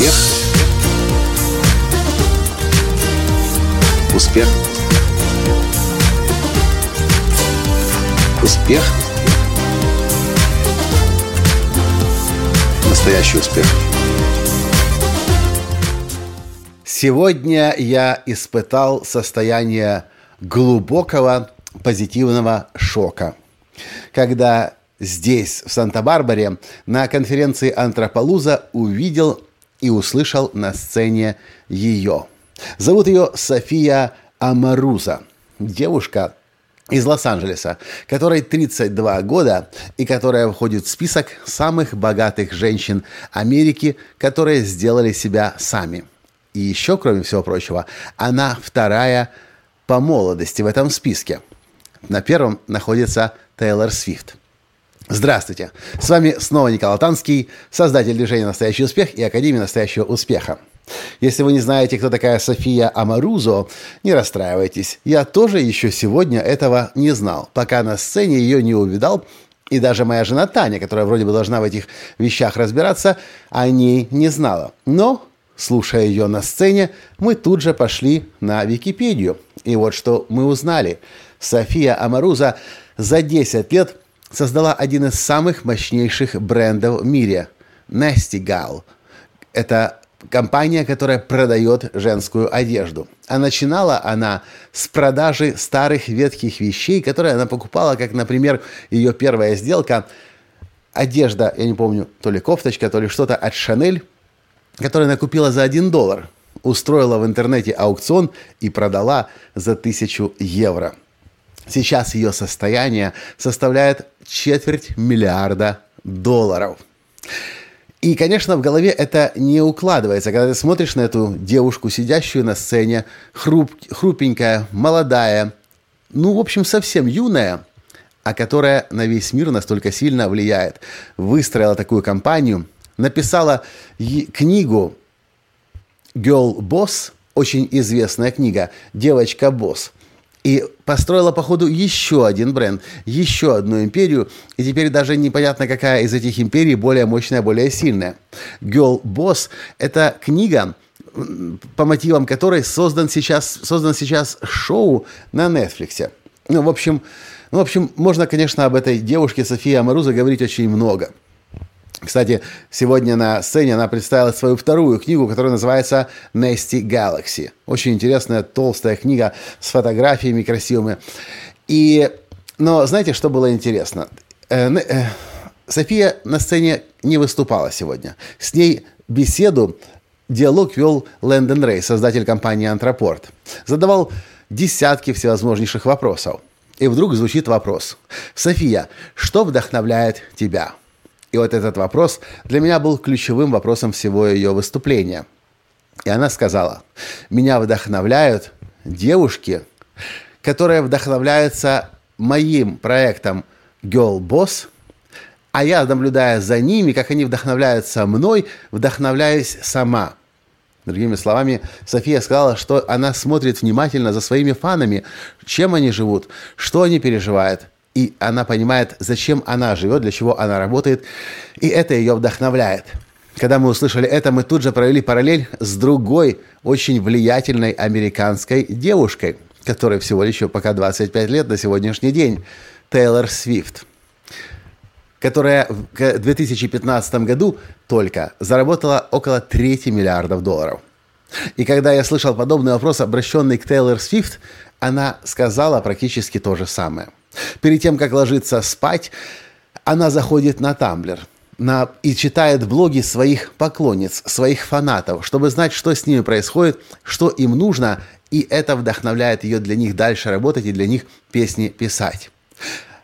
Успех. Успех. Успех. Настоящий успех. Сегодня я испытал состояние глубокого позитивного шока, когда здесь, в Санта-Барбаре, на конференции Антрополуза увидел и услышал на сцене ее. Зовут ее София Амаруза. Девушка из Лос-Анджелеса, которой 32 года и которая входит в список самых богатых женщин Америки, которые сделали себя сами. И еще, кроме всего прочего, она вторая по молодости в этом списке. На первом находится Тейлор Свифт. Здравствуйте! С вами снова Николай Танский, создатель движения «Настоящий успех» и Академии «Настоящего успеха». Если вы не знаете, кто такая София Амарузо, не расстраивайтесь. Я тоже еще сегодня этого не знал, пока на сцене ее не увидал, и даже моя жена Таня, которая вроде бы должна в этих вещах разбираться, о ней не знала. Но, слушая ее на сцене, мы тут же пошли на Википедию. И вот что мы узнали. София Амаруза за 10 лет – создала один из самых мощнейших брендов в мире – Nasty Gal. Это компания, которая продает женскую одежду. А начинала она с продажи старых ветхих вещей, которые она покупала, как, например, ее первая сделка – одежда, я не помню, то ли кофточка, то ли что-то от Шанель, которую она купила за 1 доллар, устроила в интернете аукцион и продала за 1000 евро – Сейчас ее состояние составляет четверть миллиарда долларов. И, конечно, в голове это не укладывается, когда ты смотришь на эту девушку, сидящую на сцене, хруп, хрупенькая, молодая, ну, в общем, совсем юная, а которая на весь мир настолько сильно влияет. Выстроила такую компанию, написала книгу «Girl Boss», очень известная книга «Девочка-босс», и построила, походу, еще один бренд, еще одну империю. И теперь даже непонятно, какая из этих империй более мощная, более сильная. Girl Boss – это книга, по мотивам которой создан сейчас, создан сейчас шоу на Netflix. Ну, в общем, ну, в общем, можно, конечно, об этой девушке Софии Амаруза говорить очень много – кстати, сегодня на сцене она представила свою вторую книгу, которая называется «Nasty Galaxy». Очень интересная, толстая книга с фотографиями красивыми. И, но знаете, что было интересно? Э, э, София на сцене не выступала сегодня. С ней беседу, диалог вел Лэндон Рей, создатель компании «Антропорт». Задавал десятки всевозможнейших вопросов. И вдруг звучит вопрос. «София, что вдохновляет тебя?» И вот этот вопрос для меня был ключевым вопросом всего ее выступления. И она сказала, меня вдохновляют девушки, которые вдохновляются моим проектом Girl Boss, а я, наблюдая за ними, как они вдохновляются мной, вдохновляюсь сама. Другими словами, София сказала, что она смотрит внимательно за своими фанами, чем они живут, что они переживают, и она понимает, зачем она живет, для чего она работает, и это ее вдохновляет. Когда мы услышали это, мы тут же провели параллель с другой очень влиятельной американской девушкой, которой всего лишь пока 25 лет на сегодняшний день, Тейлор Свифт, которая в 2015 году только заработала около трети миллиардов долларов. И когда я слышал подобный вопрос, обращенный к Тейлор Свифт, она сказала практически то же самое – Перед тем, как ложиться спать, она заходит на Тамблер на, и читает блоги своих поклонниц, своих фанатов, чтобы знать, что с ними происходит, что им нужно, и это вдохновляет ее для них дальше работать и для них песни писать.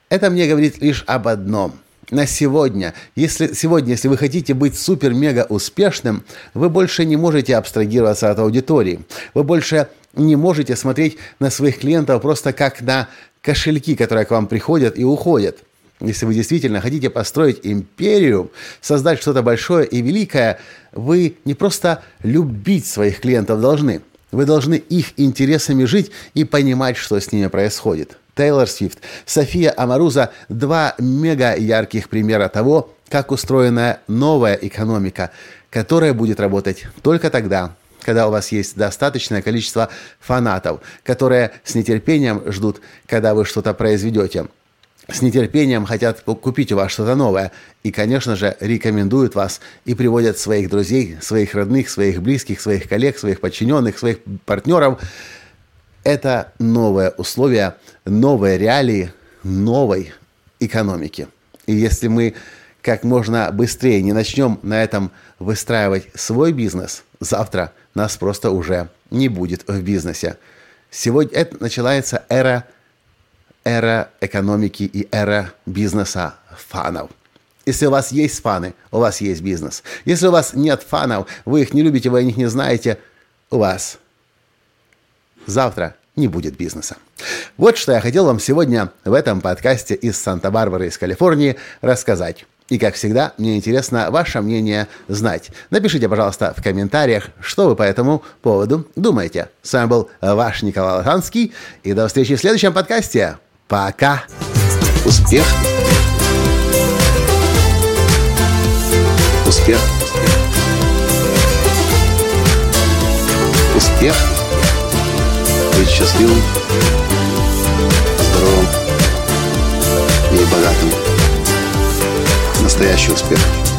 Это мне говорит лишь об одном – на сегодня. Если, сегодня, если вы хотите быть супер-мега успешным, вы больше не можете абстрагироваться от аудитории. Вы больше не можете смотреть на своих клиентов просто как на кошельки, которые к вам приходят и уходят. Если вы действительно хотите построить империю, создать что-то большое и великое, вы не просто любить своих клиентов должны. Вы должны их интересами жить и понимать, что с ними происходит. Тейлор Свифт, София Амаруза – два мега ярких примера того, как устроена новая экономика, которая будет работать только тогда, когда у вас есть достаточное количество фанатов, которые с нетерпением ждут, когда вы что-то произведете с нетерпением хотят купить у вас что-то новое. И, конечно же, рекомендуют вас и приводят своих друзей, своих родных, своих близких, своих коллег, своих подчиненных, своих партнеров. Это новое условие, новые реалии новой экономики. И если мы как можно быстрее не начнем на этом выстраивать свой бизнес, завтра нас просто уже не будет в бизнесе. Сегодня это начинается эра, эра экономики и эра бизнеса фанов. Если у вас есть фаны, у вас есть бизнес. Если у вас нет фанов, вы их не любите, вы о них не знаете, у вас завтра не будет бизнеса. Вот что я хотел вам сегодня в этом подкасте из Санта-Барбары, из Калифорнии рассказать. И, как всегда, мне интересно ваше мнение знать. Напишите, пожалуйста, в комментариях, что вы по этому поводу думаете. С вами был ваш Николай Лоханский, и до встречи в следующем подкасте. Пока! Успех! Успех! Успех! Быть счастливым, здоровым и богатым настоящий успех.